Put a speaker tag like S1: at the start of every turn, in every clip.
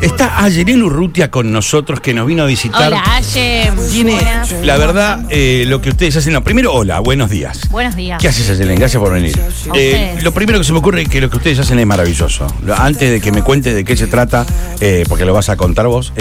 S1: Está Ayerén Urrutia con nosotros que nos vino a visitar.
S2: Hola, Aye.
S1: Tiene,
S2: Buenas.
S1: la verdad, eh, lo que ustedes hacen. No, primero, hola, buenos días.
S2: Buenos días.
S1: ¿Qué haces, Ayelen? Gracias por venir. Eh, lo primero que se me ocurre es que lo que ustedes hacen es maravilloso. Lo- Antes de que me cuentes de qué se trata, eh, porque lo vas a contar vos,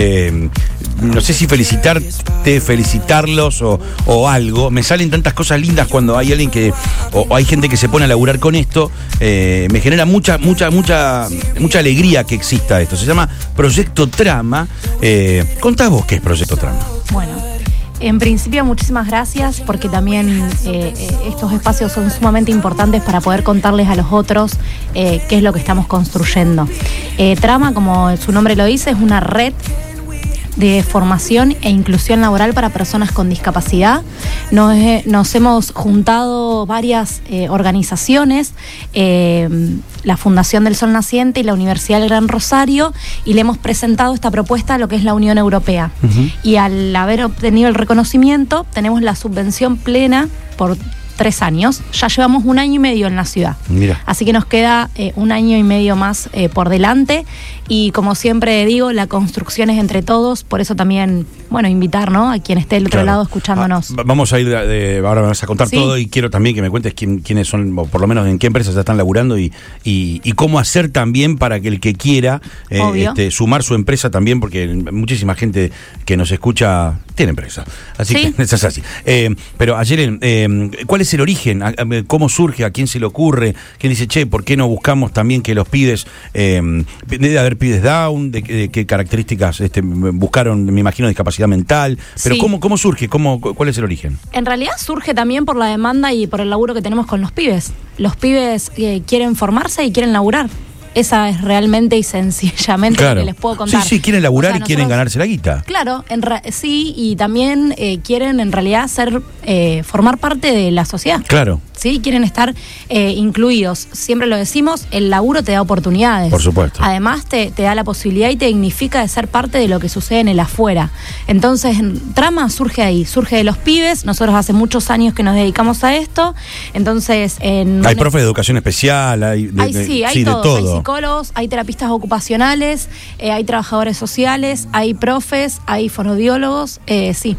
S1: no sé si felicitarte, felicitarlos o, o algo. Me salen tantas cosas lindas cuando hay alguien que, o, o hay gente que se pone a laburar con esto. me genera mucha, mucha, mucha, mucha alegría que exista esto. Se llama Proyecto Trama. Eh, vos qué es Proyecto Trama.
S3: Bueno, en principio muchísimas gracias porque también eh, eh, estos espacios son sumamente importantes para poder contarles a los otros eh, qué es lo que estamos construyendo. Trama, como su nombre lo dice, es una red de formación e inclusión laboral para personas con discapacidad. Nos, eh, nos hemos juntado varias eh, organizaciones, eh, la Fundación del Sol Naciente y la Universidad del Gran Rosario, y le hemos presentado esta propuesta a lo que es la Unión Europea. Y al haber obtenido el reconocimiento, tenemos la subvención plena por tres años. Ya llevamos un año y medio en la ciudad.
S1: Mira.
S3: Así que nos queda eh, un año y medio más eh, por delante y como siempre digo, la construcción es entre todos, por eso también, bueno, invitar ¿no? a quien esté del otro
S1: Claro.
S3: lado escuchándonos.
S1: Ah, va- vamos a ir, de- ahora me vas a contar
S3: Sí.
S1: todo y quiero también que me cuentes quién- quiénes son, o por lo menos en qué empresas ya están laburando y, y, y cómo hacer también para que el que quiera eh, este, sumar su empresa también, porque muchísima gente que nos escucha tiene empresa. Así
S3: Sí.
S1: que eso es así. Eh, pero ayer, eh, ¿cuál es el origen? ¿Cómo surge? ¿A quién se le ocurre? ¿Quién dice, che, ¿por qué no buscamos también que los pibes, eh, debe haber pibes down? ¿De, qué- de qué características este, buscaron, me imagino, discapacidad mental? Pero
S3: Sí.
S1: ¿cómo, ¿cómo surge? ¿Cómo, cu- ¿Cuál es el origen?
S3: En realidad surge también por la demanda y por el laburo que tenemos con los pibes. Los pibes eh, quieren formarse y quieren laburar. Esa es realmente y sencillamente lo que les puedo contar.
S1: Sí, sí, quieren laburar
S3: O sea,
S1: y quieren ganarse la guita.
S3: Claro, en sí, y también eh, quieren en realidad ser, eh, formar parte de la sociedad.
S1: Claro,
S3: ¿sí? Quieren estar eh, incluidos. Siempre lo decimos, el laburo te da oportunidades.
S1: Por supuesto.
S3: Además, te, te da la posibilidad y te dignifica de ser parte de lo que sucede en el afuera. Entonces, en- Trama surge ahí, surge de los pibes. Nosotros hace muchos años que nos dedicamos a esto. Entonces, en.
S1: hay profes de educación especial, hay, de,
S3: Hay, sí, hay
S1: de todo.
S3: Hay psicólogos, hay terapistas ocupacionales, eh, hay trabajadores sociales, hay profes, hay fonodiólogos, eh, sí.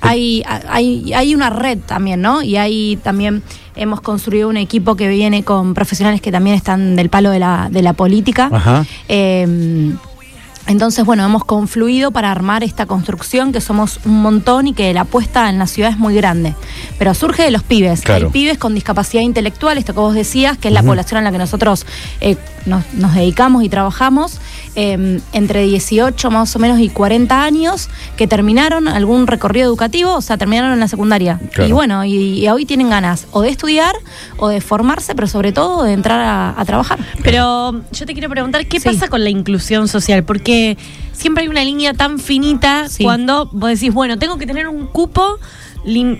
S3: Hay, hay, hay una red también, ¿no? Y hay también, hemos construido un equipo que viene con profesionales que también están del palo de la, de la política.
S1: Ajá.
S3: Eh, entonces, bueno, hemos confluido para armar esta construcción, que somos un montón y que la apuesta en la ciudad es muy grande. Pero surge de los pibes.
S1: Claro.
S3: Hay pibes con discapacidad intelectual, esto que vos decías, que es la población a la que nosotros eh, nos, nos dedicamos y trabajamos, eh, entre 18 más o menos y 40 años, que terminaron algún recorrido educativo, o sea, terminaron en la secundaria.
S1: Claro.
S3: Y bueno, y, y hoy tienen ganas o de estudiar o de formarse, pero sobre todo de entrar a, a trabajar.
S2: Pero yo te quiero preguntar, ¿qué
S3: Sí.
S2: pasa con la inclusión social? Porque siempre hay una línea tan finita
S3: Sí.
S2: cuando vos decís, bueno, tengo que tener un cupo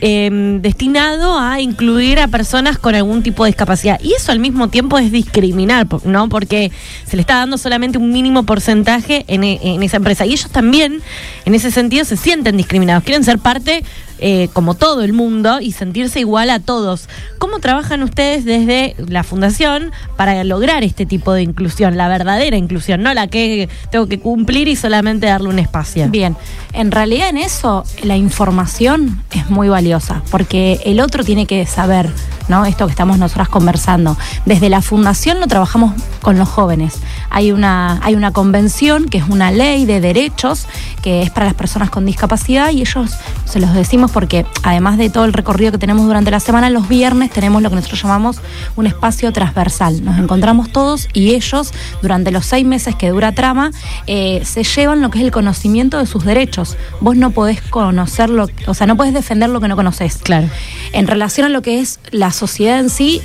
S2: eh, destinado a incluir a personas con algún tipo de discapacidad. Y eso al mismo tiempo es discriminar, ¿no? Porque se le está dando solamente un mínimo porcentaje en, e- en esa empresa. Y ellos también, en ese sentido, se sienten discriminados. Quieren ser parte, eh, como todo el mundo, y sentirse igual a todos. ¿Cómo trabajan ustedes desde la fundación para lograr este tipo de inclusión, la verdadera inclusión, no la que tengo que cumplir y solamente darle un espacio?
S3: Bien, en realidad en eso la información es muy valiosa, porque el otro tiene que saber, ¿no? Esto que estamos nosotras conversando. Desde la fundación lo trabajamos con los jóvenes. Hay una, hay una convención que es una ley de derechos que es para las personas con discapacidad y ellos se los decimos porque además de todo el recorrido que tenemos durante la semana, los viernes tenemos lo que nosotros llamamos un espacio transversal. Nos encontramos todos y ellos durante los seis meses que dura trama eh, se llevan lo que es el conocimiento de sus derechos. Vos no podés conocerlo, o sea, no podés defender lo que no conoces.
S2: Claro.
S3: En relación a lo que es la sociedad en sí,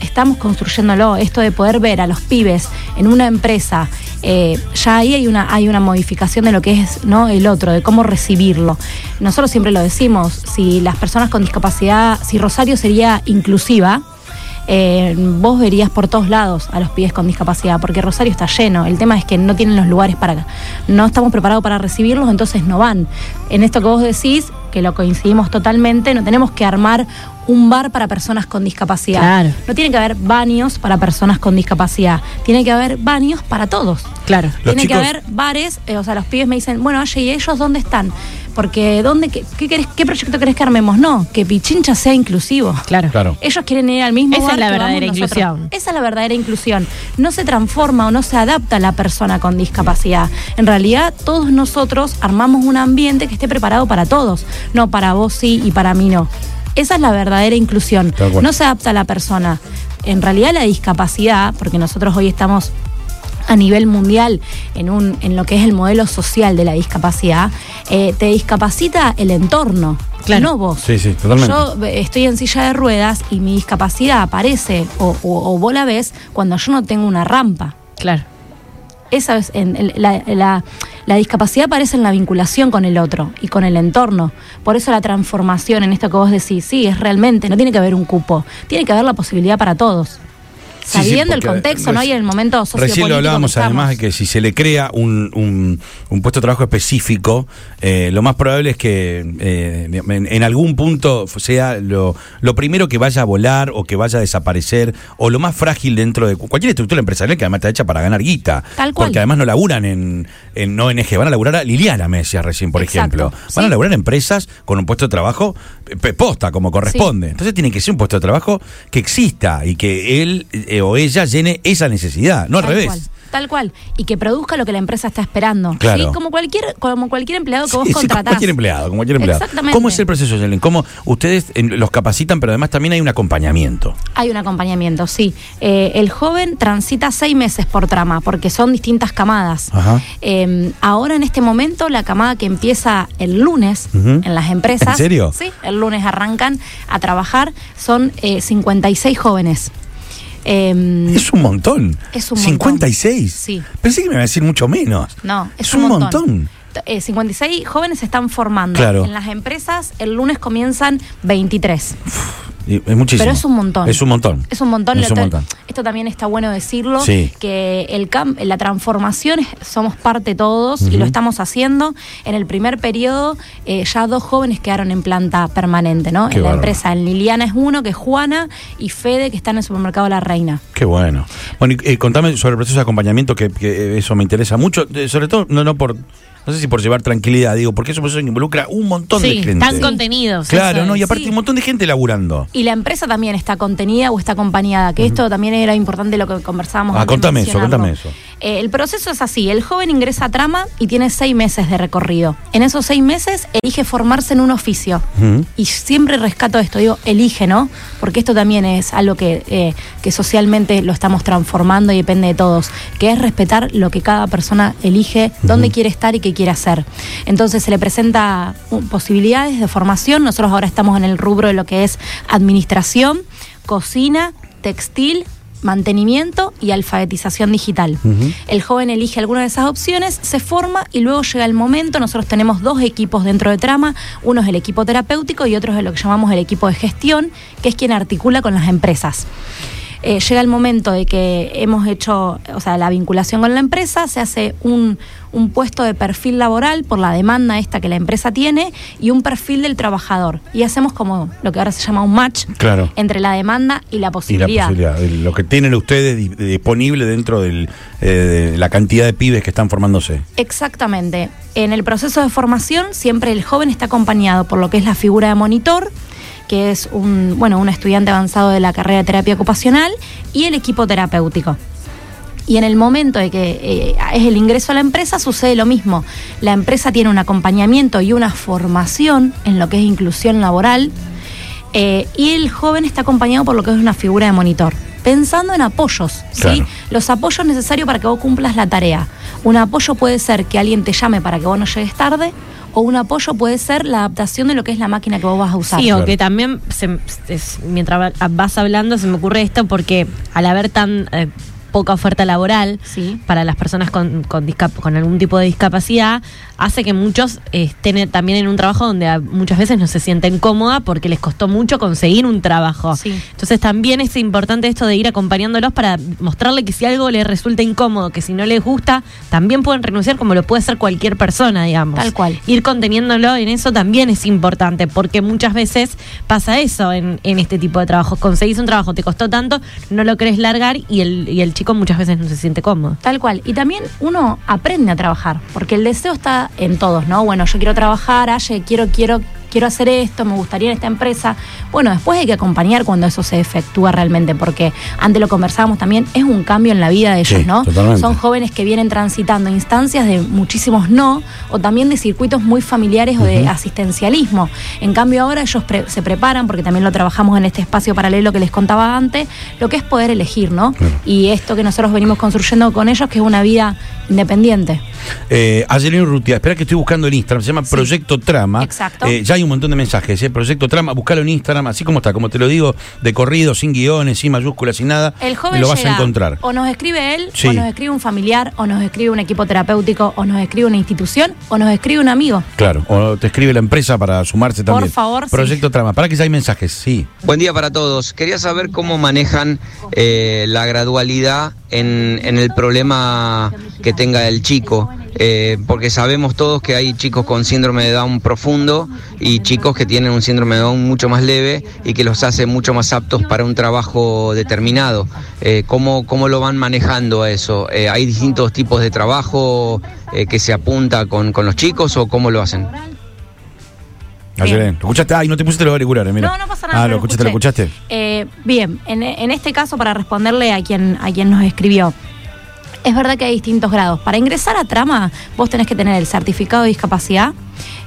S3: estamos construyéndolo, esto de poder ver a los pibes en una empresa, eh, ya ahí hay una, hay una modificación de lo que es ¿no? el otro, de cómo recibirlo. Nosotros siempre lo decimos, si las personas con discapacidad, si Rosario sería inclusiva, eh, vos verías por todos lados a los pibes con discapacidad, porque Rosario está lleno. El tema es que no tienen los lugares para, no estamos preparados para recibirlos, entonces no van. En esto que vos decís, que lo coincidimos totalmente, no tenemos que armar un bar para personas con discapacidad.
S2: Claro.
S3: No tiene que haber baños para personas con discapacidad. Tiene que haber baños para todos.
S2: Claro.
S3: Tiene que haber bares, eh, o sea, los pibes me dicen, bueno, oye, ¿y ellos dónde están? Porque, ¿dónde, qué, qué, querés- qué proyecto querés que armemos? No, que Pichincha sea inclusivo.
S2: Claro.
S1: Claro.
S3: Ellos quieren ir al mismo
S2: Esa
S3: bar
S2: es la
S3: que vamos
S2: verdadera
S3: nosotros.
S2: inclusión.
S3: Esa es la verdadera inclusión. No se transforma o no se adapta a la persona con discapacidad. En realidad, todos nosotros armamos un ambiente que esté preparado para todos, no para vos sí y para mí no. Esa es la verdadera inclusión. No se adapta a la persona. En realidad, la discapacidad, porque nosotros hoy estamos a nivel mundial en, un, en lo que es el modelo social de la discapacidad, eh, te discapacita el entorno,
S2: Claro.
S3: no vos.
S1: Sí, sí, totalmente.
S3: Yo eh, estoy en silla de ruedas y mi discapacidad aparece o, o- o vos la ves cuando yo no tengo una rampa.
S2: Claro.
S3: Esa es en- la, la- la discapacidad aparece en la vinculación con el otro y con el entorno. Por eso la transformación en esto que vos decís, sí, es realmente, no tiene que haber un cupo, tiene que haber la posibilidad para todos.
S1: Sí, sí,
S3: Sabiendo el contexto, ¿no? Y el momento sociopolítico
S1: Recién lo hablábamos además de que si se le crea un, un- un puesto de trabajo específico, eh, lo más probable es que eh, en, en algún punto sea lo, lo primero que vaya a volar o que vaya a desaparecer o lo más frágil dentro de cu- cualquier estructura empresarial que además está hecha para ganar guita.
S3: Tal cual.
S1: Porque además no laburan en, en ONG, van a laburar a Liliana, me decías recién, por
S3: Exacto,
S1: ejemplo. Van a laburar empresas con un puesto de trabajo eh, posta, como corresponde. Entonces tiene que ser un puesto de trabajo que exista y que él eh, o ella llene esa necesidad, no al
S3: Tal
S1: revés.
S3: cual, tal cual. Y que produzca lo que la empresa está esperando.
S1: Claro.
S3: ¿sí? Como cualquier, como cualquier empleado que vos
S1: sí, como
S3: contratás.
S1: cualquier empleado, como cualquier empleado.
S3: Exactamente.
S1: ¿Cómo es el proceso, Yelen? ¿Cómo ustedes eh, los capacitan, pero además también hay un acompañamiento?
S3: Hay un acompañamiento, sí. Eh, el joven transita seis meses por trama, porque son distintas camadas.
S1: Ajá.
S3: Eh, ahora en este momento, la camada que empieza el lunes
S1: Ujú.
S3: en las empresas.
S1: ¿En serio?
S3: Sí, el lunes arrancan a trabajar, son eh, 56 jóvenes. Eh,
S1: Es un montón.
S3: Es un
S1: 56.
S3: Sí.
S1: Pensé que me iba a decir mucho menos.
S3: No, es,
S1: Es
S3: un,
S1: un
S3: montón.
S1: montón.
S3: Eh, 56 jóvenes se están formando.
S1: Claro.
S3: En las empresas el lunes comienzan 23.
S1: Y Es muchísimo.
S3: Pero es un montón.
S1: Es un montón.
S3: Es un montón.
S1: Es un
S3: Esto-
S1: montón.
S3: Esto también está bueno decirlo,
S1: Sí.
S3: que el cam- la transformación es- somos parte todos y lo estamos haciendo. En el primer periodo eh, ya dos jóvenes quedaron en planta permanente, ¿no?
S1: Qué
S3: en la empresa. En Liliana es uno, que es Juana, y Fede, que está en el supermercado La Reina.
S1: Qué bueno. Bueno, y, eh, contame sobre el proceso de acompañamiento, que, que, eso me interesa mucho. Eh, sobre todo, no, no por. No sé si por llevar tranquilidad, digo, porque es un proceso que involucra un montón de gente.
S2: están contenidos.
S1: Claro, ¿no? Y aparte
S3: Sí.
S1: un montón de gente laburando.
S3: Y la empresa también está contenida o está acompañada, que esto también era importante lo que conversábamos.
S1: Ah,
S3: antes
S1: contame eso, contame eso.
S3: Eh, el proceso es así, el joven ingresa a trama y tiene seis meses de recorrido. En esos seis meses elige formarse en un oficio. Y siempre rescato esto, digo, elige, ¿no? Porque esto también es algo que, eh, que socialmente lo estamos transformando y depende de todos, que es respetar lo que cada persona elige, dónde quiere estar y qué quiere hacer. Entonces se le presenta uh, posibilidades de formación, nosotros ahora estamos en el rubro de lo que es administración, cocina, textil, mantenimiento y alfabetización digital. El joven elige alguna de esas opciones, se forma y luego llega el momento, nosotros tenemos dos equipos dentro de Trama, uno es el equipo terapéutico y otro es lo que llamamos el equipo de gestión, que es quien articula con las empresas. Eh, llega el momento de que hemos hecho, o sea, la vinculación con la empresa, se hace un, un puesto de perfil laboral por la demanda esta que la empresa tiene y un perfil del trabajador. Y hacemos como lo que ahora se llama un match
S1: Claro.
S3: entre la demanda y la
S1: Y la
S3: posibilidad.
S1: posibilidad, lo que tienen ustedes di- disponible dentro del, eh, de la cantidad de pibes que están formándose.
S3: Exactamente. En el proceso de formación siempre el joven está acompañado por lo que es la figura de monitor, que es un, bueno, un estudiante avanzado de la carrera de terapia ocupacional, y el equipo terapéutico. Y en el momento de que eh, es el ingreso a la empresa sucede lo mismo. La empresa tiene un acompañamiento y una formación en lo que es inclusión laboral eh, y el joven está acompañado por lo que es una figura de monitor. Pensando en apoyos, ¿sí? Los apoyos necesarios para que vos cumplas la tarea. Un apoyo puede ser que alguien te llame para que vos no llegues tarde, o un apoyo puede ser la adaptación de lo que es la máquina que vos vas a usar.
S2: Sí, o que también, se- es- mientras va- vas hablando, se me ocurre esto porque al haber tan eh, poca oferta laboral
S3: Sí.
S2: para las personas con, con, discap- con algún tipo de discapacidad, hace que muchos estén también en un trabajo donde muchas veces no se sienten cómoda porque les costó mucho conseguir un trabajo.
S3: Sí.
S2: Entonces también es importante esto de ir acompañándolos para mostrarle que si algo les resulta incómodo, que si no les gusta, también pueden renunciar como lo puede hacer cualquier persona, digamos.
S3: Tal cual.
S2: Ir conteniéndolo en eso también es importante, porque muchas veces pasa eso en, en este tipo de trabajos. Conseguís un trabajo, te costó tanto, no lo querés largar y el, y el chico muchas veces no se siente cómodo.
S3: Tal cual. Y también uno aprende a trabajar, porque el deseo está en todos, ¿no? Bueno, yo quiero trabajar, Aye, quiero, quiero, quiero hacer esto, me gustaría en esta empresa. Bueno, después hay que acompañar cuando eso se efectúa realmente, porque antes lo conversábamos también, es un cambio en la vida de ellos,
S1: Sí,
S3: ¿no?
S1: totalmente.
S3: Son jóvenes que vienen transitando instancias de muchísimos no, o también de circuitos muy familiares o de asistencialismo. En cambio, ahora ellos pre- se preparan, porque también lo trabajamos en este espacio paralelo que les contaba antes, lo que es poder elegir, ¿no?
S1: Claro.
S3: Y esto que nosotros venimos construyendo con ellos, que es una vida independiente.
S1: Eh, Ayelino Rutia, espera que estoy buscando el Instagram, se llama Proyecto Trama.
S3: Exacto.
S1: Eh, ya hay un montón de mensajes, ¿eh? Proyecto Trama, buscalo en Instagram, así como está, como te lo digo, de corrido, sin guiones, sin mayúsculas, sin nada.
S3: El joven
S1: lo vas
S3: llega,
S1: a encontrar.
S3: O nos escribe él,
S1: Sí.
S3: o nos escribe un familiar, o nos escribe un equipo terapéutico, o nos escribe una institución, o nos escribe un amigo.
S1: Claro, o te escribe la empresa para sumarse
S3: Por
S1: también.
S3: favor, sí.
S1: Proyecto Trama, para que ya hay mensajes, sí.
S4: Buen día para todos. Quería saber cómo manejan eh, la gradualidad en, en el problema que tenga el chico, eh, porque sabemos todos que hay chicos con síndrome de Down profundo y chicos que tienen un síndrome de Down mucho más leve y que los hace mucho más aptos para un trabajo determinado. Eh, ¿cómo, ¿Cómo lo van manejando a eso? Eh, ¿Hay distintos tipos de trabajo que se apunta con, con los chicos o cómo lo hacen?
S1: Ayelén, ¿lo escuchaste? Ay, no te pusiste los auriculares, mira.
S3: No, no pasa nada.
S1: Ah, lo escuchaste, lo escuchaste.
S3: Eh, bien, en, en este caso, para responderle a quien, a quien nos escribió. Es verdad que hay distintos grados. Para ingresar a trama, vos tenés que tener el certificado de discapacidad,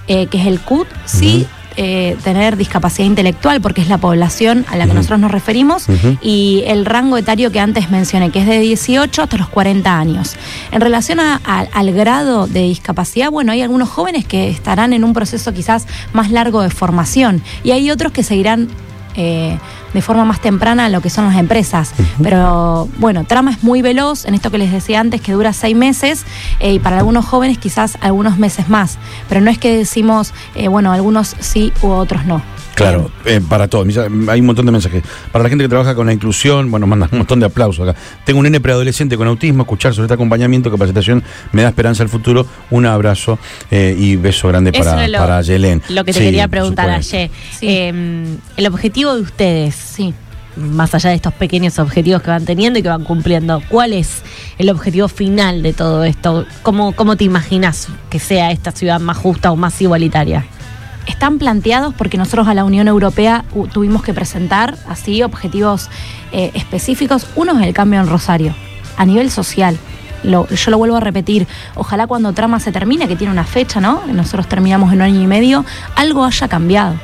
S3: eh, que es el CUT, sí eh, tener discapacidad intelectual, porque es la población a la que nosotros nos referimos, y el rango etario que antes mencioné, que es de 18 hasta los 40 años. En relación a- a- al grado de discapacidad, bueno, hay algunos jóvenes que estarán en un proceso quizás más largo de formación, y hay otros que seguirán eh, de forma más temprana lo que son las empresas. Pero bueno, trama es muy veloz, en esto que les decía antes, que dura seis meses, eh, y para algunos jóvenes quizás algunos meses más. Pero no es que decimos, eh, bueno, algunos sí u otros no.
S1: Claro, eh, para todos. Hay un montón de mensajes. Para la gente que trabaja con la inclusión, bueno, mandan un montón de aplausos acá. Tengo un nene preadolescente con autismo, escuchar sobre este acompañamiento, capacitación, me da esperanza al futuro. Un abrazo eh, y beso grande
S2: Eso
S1: para,
S2: lo,
S1: para Yelén.
S2: lo que te
S1: Sí,
S2: quería preguntar ayer.
S3: Sí.
S2: Eh, el objetivo de ustedes,
S3: Sí.
S2: más allá de estos pequeños objetivos que van teniendo y que van cumpliendo, ¿cuál es el objetivo final de todo esto? ¿Cómo, cómo te imaginas que sea esta ciudad más justa o más igualitaria?
S3: Están planteados porque nosotros a la Unión Europea tuvimos que presentar así objetivos eh, específicos. Uno es el cambio en Rosario, a nivel social. Yo lo vuelvo a repetir, ojalá cuando Trama se termine, que tiene una fecha, ¿no? Nosotros terminamos en un año y medio, algo haya cambiado.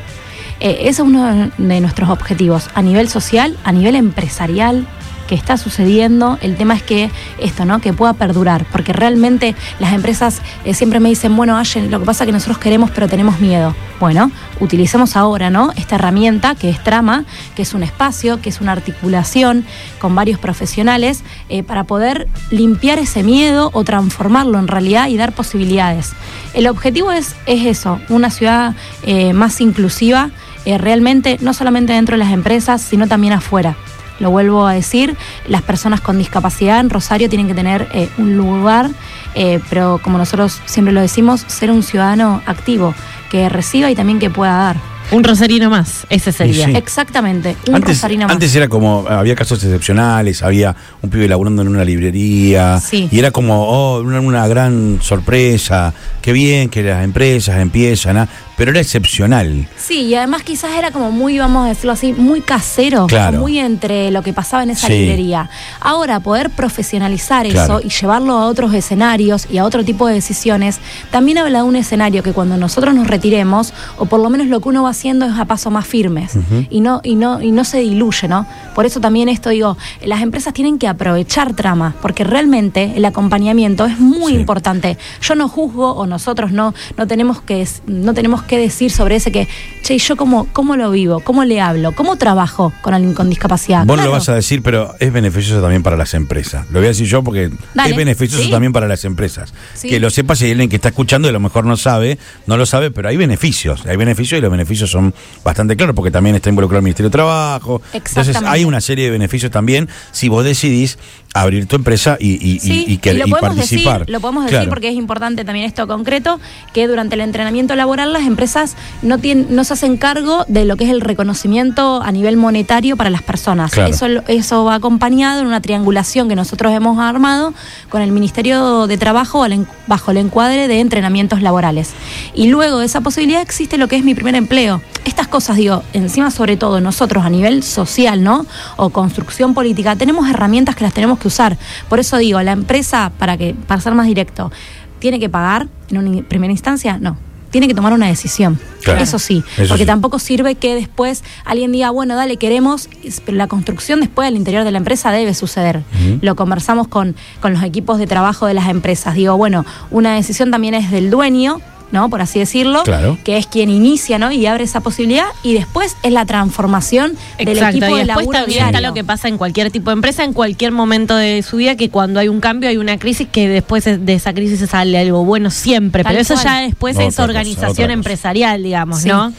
S3: Eh, ese es uno de nuestros objetivos, a nivel social, a nivel empresarial, que está sucediendo. El tema es que esto, ¿no? Que pueda perdurar, porque realmente las empresas eh, siempre me dicen, bueno, Ayen, lo que pasa es que nosotros queremos, pero tenemos miedo. Bueno, utilicemos ahora, ¿no? Esta herramienta que es Trama, que es un espacio, que es una articulación con varios profesionales eh, para poder limpiar ese miedo o transformarlo en realidad y dar posibilidades. El objetivo es, es eso, una ciudad eh, más inclusiva, realmente no solamente dentro de las empresas, sino también afuera. Lo vuelvo a decir, las personas con discapacidad en Rosario tienen que tener eh, un lugar, eh, pero como nosotros siempre lo decimos, ser un ciudadano activo, que reciba y también que pueda dar.
S2: Un rosarino más, ese sería.
S1: sí.
S3: Exactamente, un
S1: Antes,
S3: rosarino más.
S1: antes era como, había casos excepcionales, había un pibe laburando en una librería,
S3: Sí.
S1: y era como, oh, una, una gran sorpresa, qué bien que las empresas empiezan a... Pero era excepcional.
S3: Sí, y además quizás era como muy, vamos a decirlo así, muy casero,
S1: Claro.
S3: muy entre lo que pasaba en esa
S1: Sí.
S3: librería. Ahora, poder profesionalizar
S1: Claro.
S3: eso y llevarlo a otros escenarios y a otro tipo de decisiones, también habla de un escenario que cuando nosotros nos retiremos, o por lo menos lo que uno va a haciendo es a paso más firmes y, no, y, no, y no se diluye, ¿no? Por eso también esto digo, las empresas tienen que aprovechar trama, porque realmente el acompañamiento es muy
S1: Sí.
S3: importante. Yo no juzgo o nosotros no, no, tenemos que, no tenemos que decir sobre ese que, che, ¿y yo cómo, cómo lo vivo, cómo le hablo, cómo trabajo con alguien con discapacidad.
S1: Vos
S3: Claro.
S1: lo vas a decir, pero es beneficioso también para las empresas. Lo voy a decir yo porque
S3: Dale.
S1: es beneficioso
S3: Sí.
S1: también para las empresas.
S3: Sí.
S1: Que lo sepa si alguien que está escuchando y a lo mejor no sabe, no lo sabe, pero hay beneficios. Hay beneficios y los beneficios son bastante claros porque también está involucrado el Ministerio de Trabajo. Entonces hay una serie de beneficios también si vos decidís abrir tu empresa y, y, y-
S3: Sí,
S1: y que-
S3: lo
S1: y
S3: podemos
S1: participar.
S3: decir, lo podemos decir porque es importante también esto concreto, que durante el entrenamiento laboral las empresas no tienen, no se hacen cargo de lo que es el reconocimiento a nivel monetario para las personas.
S1: Claro.
S3: Eso, eso va acompañado en una triangulación que nosotros hemos armado con el Ministerio de Trabajo bajo el encuadre de entrenamientos laborales. Y luego de esa posibilidad existe lo que es mi primer empleo. Estas cosas, digo, encima sobre todo nosotros a nivel social, ¿no? O construcción política, tenemos herramientas que las tenemos que usar. Por eso digo, la empresa, para que para ser más directo, ¿tiene que pagar en una primera instancia? No. Tiene que tomar una decisión.
S1: Claro.
S3: Eso sí.
S1: Eso
S3: porque
S1: sí.
S3: tampoco sirve que después alguien diga, bueno, dale, queremos, pero la construcción después al interior de la empresa debe suceder. Lo conversamos con, con los equipos de trabajo de las empresas. Digo, bueno, una decisión también es del dueño. ¿No? Por así decirlo,
S1: Claro.
S3: que es quien inicia, ¿no? Y abre esa posibilidad y después es la transformación del
S2: Exacto,
S3: equipo
S2: y
S3: de
S2: después también está lo que pasa en cualquier tipo de empresa, en cualquier momento de su vida, que cuando hay un cambio, hay una crisis, que después de esa crisis se sale algo bueno siempre.
S3: Tal
S2: Pero eso
S3: cual.
S2: ya después
S1: Otra
S2: es organización
S1: cosa.
S2: empresarial, digamos,
S3: Sí,
S2: ¿no?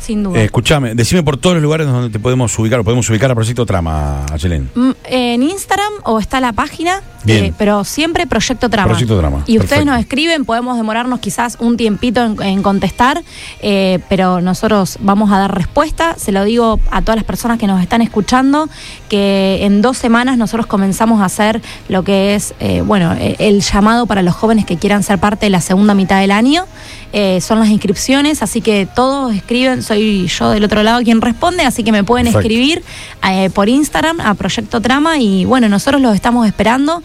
S3: Sin duda.
S1: Eh, escuchame, decime por todos los lugares donde te podemos ubicar o podemos ubicar a Proyecto Trama, Ayelen.
S3: Mm, En Instagram o está la página,
S1: Bien.
S3: eh, pero siempre Proyecto Trama.
S1: Proyecto Trama,
S3: Y ustedes nos escriben, podemos demorarnos quizás un tiempito en, en contestar, eh, pero nosotros vamos a dar respuesta. Se lo digo a todas las personas que nos están escuchando, que en dos semanas nosotros comenzamos a hacer lo que es, eh, bueno, eh, el llamado para los jóvenes que quieran ser parte de la segunda mitad del año. Son las inscripciones, así que todos escriben, soy yo del otro lado quien responde, así que me pueden
S1: Perfecto.
S3: escribir por Instagram a Proyecto Trama y bueno, nosotros los estamos esperando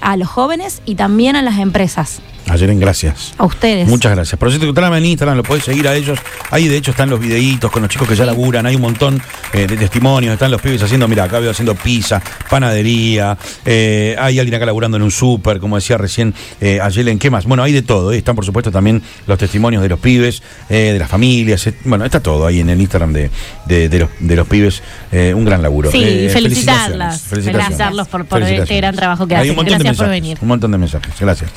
S3: a los jóvenes y también a las empresas,
S1: Ayelen, gracias.
S3: a ustedes.
S1: Muchas gracias. Proyecto Trama en Instagram, lo podés seguir a ellos. Ahí de hecho están los videitos con los chicos que ya laburan, hay un montón eh, de testimonios, están los pibes haciendo, mira, acá veo haciendo pizza, panadería, eh, hay alguien acá laburando en un súper, como decía recién eh, Ayelen, ¿qué más? Bueno, hay de todo, eh. están por supuesto también los testimonios de los pibes, de las familias, bueno, está todo ahí en el Instagram de, de- de los, de los pibes, un gran laburo.
S2: Sí, felicitarlas,
S1: felicitaciones,
S2: felicitarlos por- por este gran trabajo que
S1: Hay
S2: hacen.
S1: un montón
S2: por
S1: mensajes,
S2: venir.
S1: Un montón de mensajes, gracias.